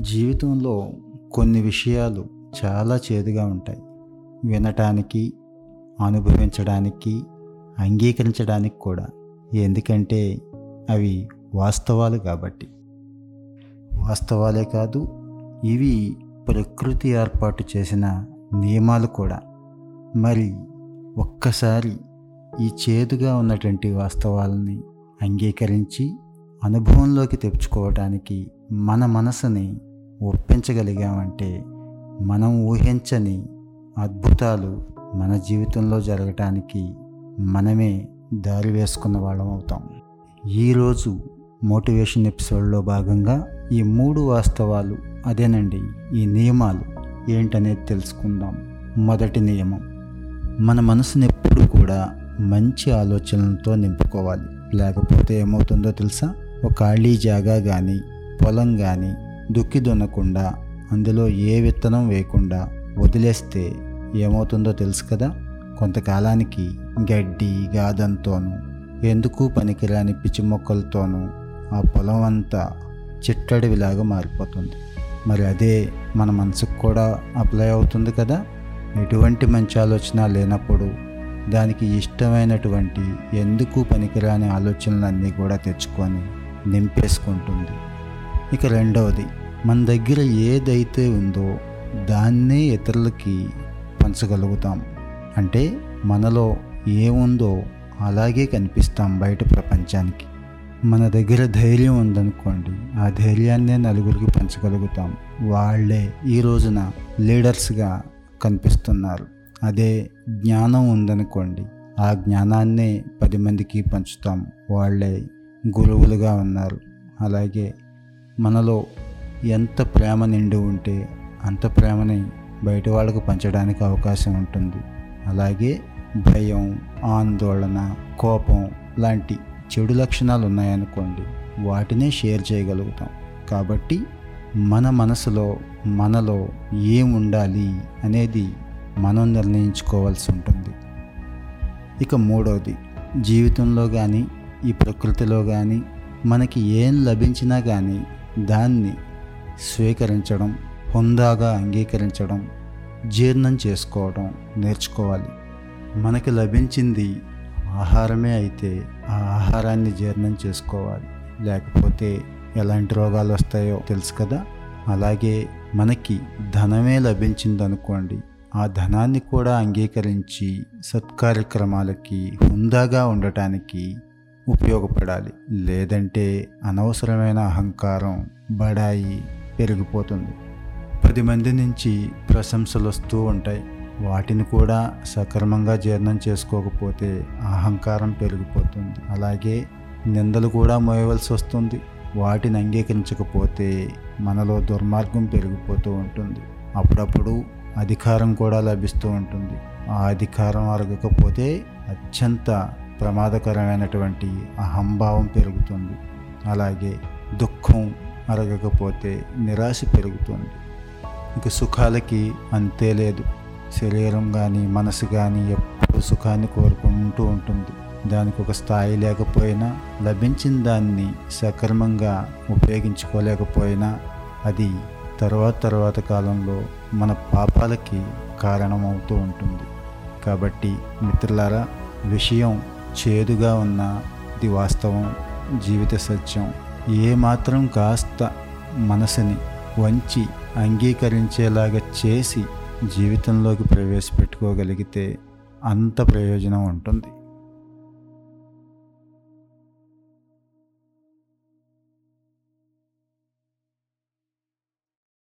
జీవితంలో కొన్ని విషయాలు చాలా చేదుగా ఉంటాయి. వినటానికి అనుభవించడానికి అంగీకరించడానికి కూడా. ఎందుకంటే అవి వాస్తవాలు కాబట్టి. వాస్తవాలే కాదు ఇవి ప్రకృతి ఏర్పాటు చేసిన నియమాలు కూడా. మరి ఒక్కసారి ఈ చేదుగా ఉన్నటువంటి వాస్తవాలని అంగీకరించి అనుభవంలోకి తెచ్చుకోవడానికి మన మనసుని ఒప్పించగలిగామంటే మనం ఊహించని అద్భుతాలు మన జీవితంలో జరగటానికి మనమే దారి వేసుకున్న వాళ్ళం అవుతాం. ఈరోజు మోటివేషన్ ఎపిసోడ్లో భాగంగా ఈ మూడు వాస్తవాలు అదేనండి ఈ నియమాలు ఏంటనేది తెలుసుకుందాం. మొదటి నియమం మన మనసుని ఎప్పుడు కూడా మంచి ఆలోచనలతో నింపుకోవాలి. లేకపోతే ఏమవుతుందో తెలుసా? ఒక ఖాళీ జాగా కానీ పొలం కానీ దుక్కి దున్నకుండా అందులో ఏ విత్తనం వేయకుండా వదిలేస్తే ఏమవుతుందో తెలుసు కదా? కొంతకాలానికి గడ్డి గాదంతోనూ ఎందుకు పనికిరాని పిచ్చి మొక్కలతోనూ ఆ పొలం అంతా చిట్టడివిలాగా మారిపోతుంది. మరి అదే మన మనసుకు కూడా అప్లై అవుతుంది కదా? ఎటువంటి మంచి ఆలోచన లేనప్పుడు దానికి ఇష్టమైనటువంటి ఎందుకు పనికిరాని ఆలోచనలన్నీ కూడా తెచ్చుకొని నింపేసుకుంటుంది. ఇక రెండవది మన దగ్గర ఏదైతే ఉందో దాన్నే ఇతరులకి పంచగలుగుతాం. అంటే మనలో ఏముందో అలాగే కనిపిస్తాం బయట ప్రపంచానికి. మన దగ్గర ధైర్యం ఉందనుకోండి ఆ ధైర్యాన్నే నలుగురికి పంచగలుగుతాం. వాళ్ళే ఈ రోజున లీడర్స్గా కనిపిస్తున్నారు. అదే జ్ఞానం ఉందనుకోండి ఆ జ్ఞానాన్నే పది మందికి పంచుతాం. వాళ్ళే గురువులుగా ఉన్నారు. అలాగే మనలో ఎంత ప్రేమ నిండి ఉంటే అంత ప్రేమని బయట వాళ్ళకు పంచడానికి అవకాశం ఉంటుంది. అలాగే భయం ఆందోళన కోపం లాంటి చెడు లక్షణాలు ఉన్నాయనుకోండి వాటినే షేర్ చేయగలుగుతాం. కాబట్టి మన మనసులో మనలో ఏముండాలి అనేది మనం నిర్ణయించుకోవాల్సి ఉంటుంది. ఇక మూడవది జీవితంలో కానీ ఈ ప్రకృతిలో కానీ మనకి ఏం లభించినా కానీ దాన్ని స్వీకరించడం హుందాగా అంగీకరించడం జీర్ణం చేసుకోవడం నేర్చుకోవాలి. మనకి లభించింది ఆహారమే అయితే ఆ ఆహారాన్ని జీర్ణం చేసుకోవాలి. లేకపోతే ఎలాంటి రోగాలు వస్తాయో తెలుసు కదా? అలాగే మనకి ధనమే లభించిందనుకోండి ఆ ధనాన్ని కూడా అంగీకరించి సత్కార్యక్రమాలకి హుందాగా ఉండటానికి ఉపయోగపడాలి. లేదంటే అనవసరమైన అహంకారం బడాయి పెరిగిపోతుంది. పది మంది నుంచి ప్రశంసలు వస్తూ ఉంటాయి. వాటిని కూడా సక్రమంగా జీర్ణం చేసుకోకపోతే అహంకారం పెరిగిపోతుంది. అలాగే నిందలు కూడా మోయవలసి వస్తుంది. వాటిని అంగీకరించకపోతే మనలో దుర్మార్గం పెరిగిపోతూ ఉంటుంది. అప్పుడప్పుడు అధికారం కూడా లభిస్తూ ఉంటుంది. ఆ అధికారం అరగకపోతే అత్యంత ప్రమాదకరమైనటువంటి అహంభావం పెరుగుతుంది. అలాగే దుఃఖం అరగకపోతే నిరాశ పెరుగుతుంది. ఇక సుఖాలకి అంతే లేదు. శరీరం కానీ మనసు కానీ ఎప్పుడు సుఖాన్ని కోరుకుంటూ ఉంటుంది. దానికి ఒక స్థాయి లేకపోయినా లభించిన దాన్ని సక్రమంగా ఉపయోగించుకోలేకపోయినా అది తర్వాత తర్వాత కాలంలో మన పాపాలకి కారణమవుతూ ఉంటుంది. కాబట్టి మిత్రులారా విషయం చేదుగా ఉన్న ఇది వాస్తవం జీవిత సత్యం. ఏమాత్రం కాస్త మనసుని వంచి అంగీకరించేలాగా చేసి జీవితంలోకి ప్రవేశపెట్టుకోగలిగితే అంత ప్రయోజనం ఉంటుంది.